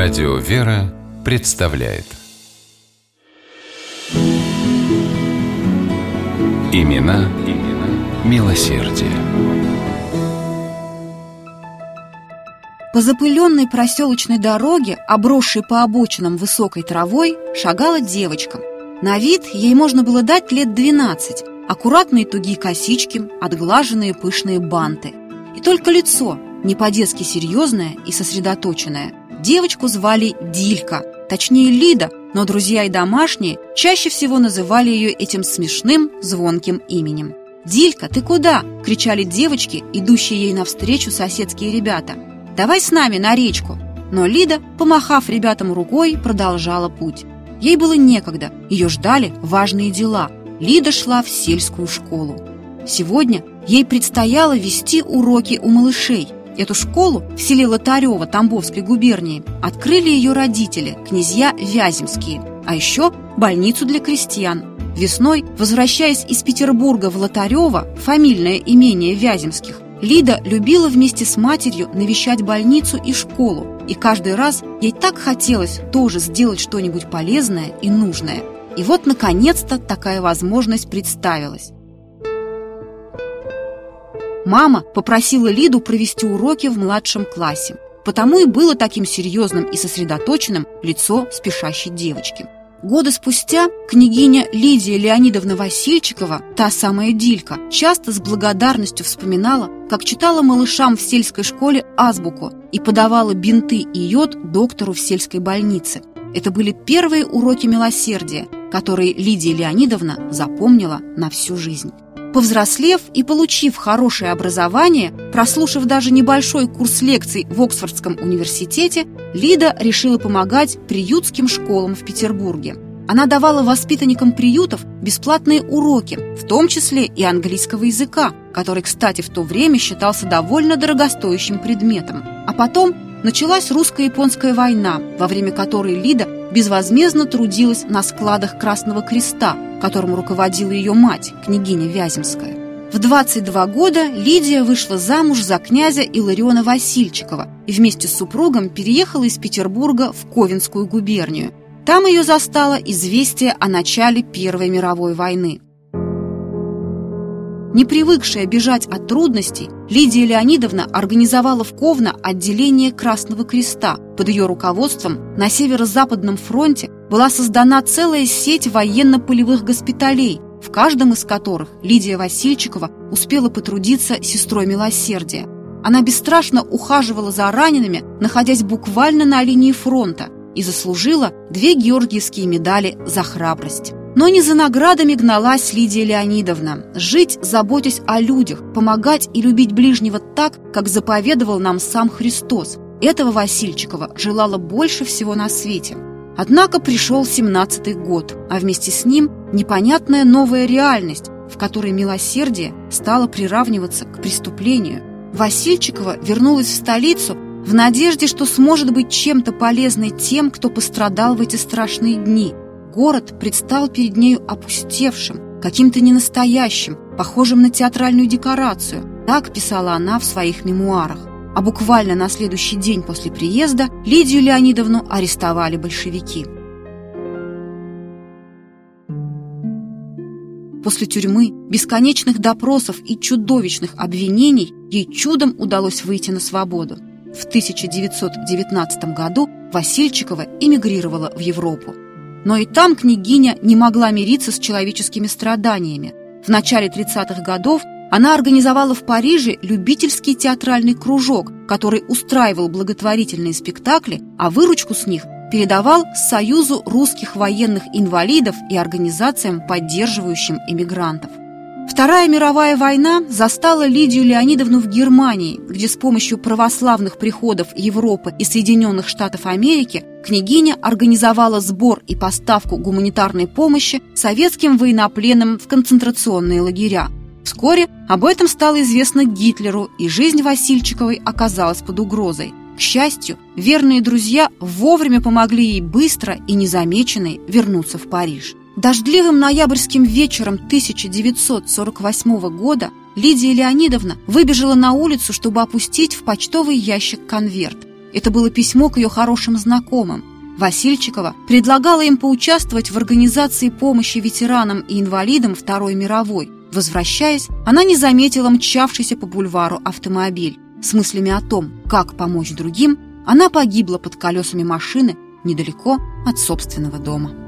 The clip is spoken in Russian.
Радио «Вера» представляет Имена, имена милосердие. По запыленной проселочной дороге, обросшей по обочинам высокой травой, шагала девочка. На вид ей можно было дать лет 12. Аккуратные тугие косички, отглаженные пышные банты. И только лицо, не по-детски серьезное и сосредоточенное. Девочку звали Дилька, точнее Лида, но друзья и домашние чаще всего называли ее этим смешным, звонким именем. «Дилька, ты куда?» – кричали девочки, идущие ей навстречу соседские ребята. «Давай с нами на речку!» Но Лида, помахав ребятам рукой, продолжала путь. Ей было некогда, ее ждали важные дела. Лида шла в сельскую школу. Сегодня ей предстояло вести уроки у малышей. Эту школу в селе Лотарево Тамбовской губернии открыли ее родители, князья Вяземские, а еще больницу для крестьян. Весной, возвращаясь из Петербурга в Лотарево, фамильное имение Вяземских, Лида любила вместе с матерью навещать больницу и школу, и каждый раз ей так хотелось тоже сделать что-нибудь полезное и нужное. И вот, наконец-то, такая возможность представилась. Мама попросила Лиду провести уроки в младшем классе. Потому и было таким серьезным и сосредоточенным лицо спешащей девочки. Годы спустя княгиня Лидия Леонидовна Васильчикова, та самая Дилька, часто с благодарностью вспоминала, как читала малышам в сельской школе азбуку и подавала бинты и йод доктору в сельской больнице. Это были первые уроки милосердия, которые Лидия Леонидовна запомнила на всю жизнь. Повзрослев и получив хорошее образование, прослушав даже небольшой курс лекций в Оксфордском университете, Лида решила помогать приютским школам в Петербурге. Она давала воспитанникам приютов бесплатные уроки, в том числе и английского языка, который, кстати, в то время считался довольно дорогостоящим предметом. А потом началась русско-японская война, во время которой Лида безвозмездно трудилась на складах Красного Креста, которым руководила ее мать, княгиня Вяземская. В 22 года Лидия вышла замуж за князя Илариона Васильчикова и вместе с супругом переехала из Петербурга в Ковенскую губернию. Там ее застало известие о начале Первой мировой войны. Не привыкшая бежать от трудностей, Лидия Леонидовна организовала в Ковно отделение Красного Креста. Под ее руководством на Северо-Западном фронте была создана целая сеть военно-полевых госпиталей, в каждом из которых Лидия Васильчикова успела потрудиться сестрой милосердия. Она бесстрашно ухаживала за ранеными, находясь буквально на линии фронта, и заслужила две георгиевские медали за храбрость. Но не за наградами гналась Лидия Леонидовна. Жить, заботясь о людях, помогать и любить ближнего так, как заповедовал нам сам Христос. Этого Васильчикова желала больше всего на свете. Однако пришел семнадцатый год, а вместе с ним непонятная новая реальность, в которой милосердие стало приравниваться к преступлению. Васильчикова вернулась в столицу в надежде, что сможет быть чем-то полезной тем, кто пострадал в эти страшные дни – Город предстал перед нею опустевшим, каким-то ненастоящим, похожим на театральную декорацию. Так писала она в своих мемуарах. А буквально на следующий день после приезда Лидию Леонидовну арестовали большевики. После тюрьмы, бесконечных допросов и чудовищных обвинений ей чудом удалось выйти на свободу. В 1919 году Васильчикова эмигрировала в Европу. Но и там княгиня не могла мириться с человеческими страданиями. В начале 30-х годов она организовала в Париже любительский театральный кружок, который устраивал благотворительные спектакли, а выручку с них передавал Союзу русских военных инвалидов и организациям, поддерживающим иммигрантов. Вторая мировая война застала Лидию Леонидовну в Германии, где с помощью православных приходов Европы и Соединенных Штатов Америки княгиня организовала сбор и поставку гуманитарной помощи советским военнопленным в концентрационные лагеря. Вскоре об этом стало известно Гитлеру, и жизнь Васильчиковой оказалась под угрозой. К счастью, верные друзья вовремя помогли ей быстро и незамеченной вернуться в Париж. Дождливым ноябрьским вечером 1948 года Лидия Леонидовна выбежала на улицу, чтобы опустить в почтовый ящик конверт. Это было письмо к ее хорошим знакомым. Васильчикова предлагала им поучаствовать в организации помощи ветеранам и инвалидам Второй мировой. Возвращаясь, она не заметила мчавшийся по бульвару автомобиль. С мыслями о том, как помочь другим, она погибла под колесами машины недалеко от собственного дома.